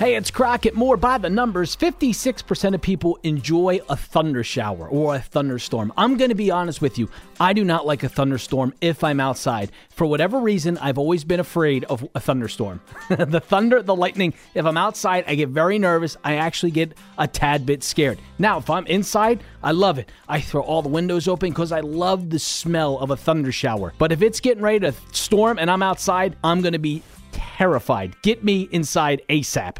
Hey, it's Crockett Moore. by the numbers. 56% of people enjoy a thunder shower or a thunderstorm. I'm going to be honest with you. I do not like a thunderstorm if I'm outside. For whatever reason, I've always been afraid of a thunderstorm. the thunder, the lightning, if I'm outside, I get very nervous. I actually get a tad bit scared. Now, if I'm inside, I love it. I throw all the windows open because I love the smell of a thunder shower. But if it's getting ready to storm and I'm outside, I'm going to be terrified. Get me inside ASAP.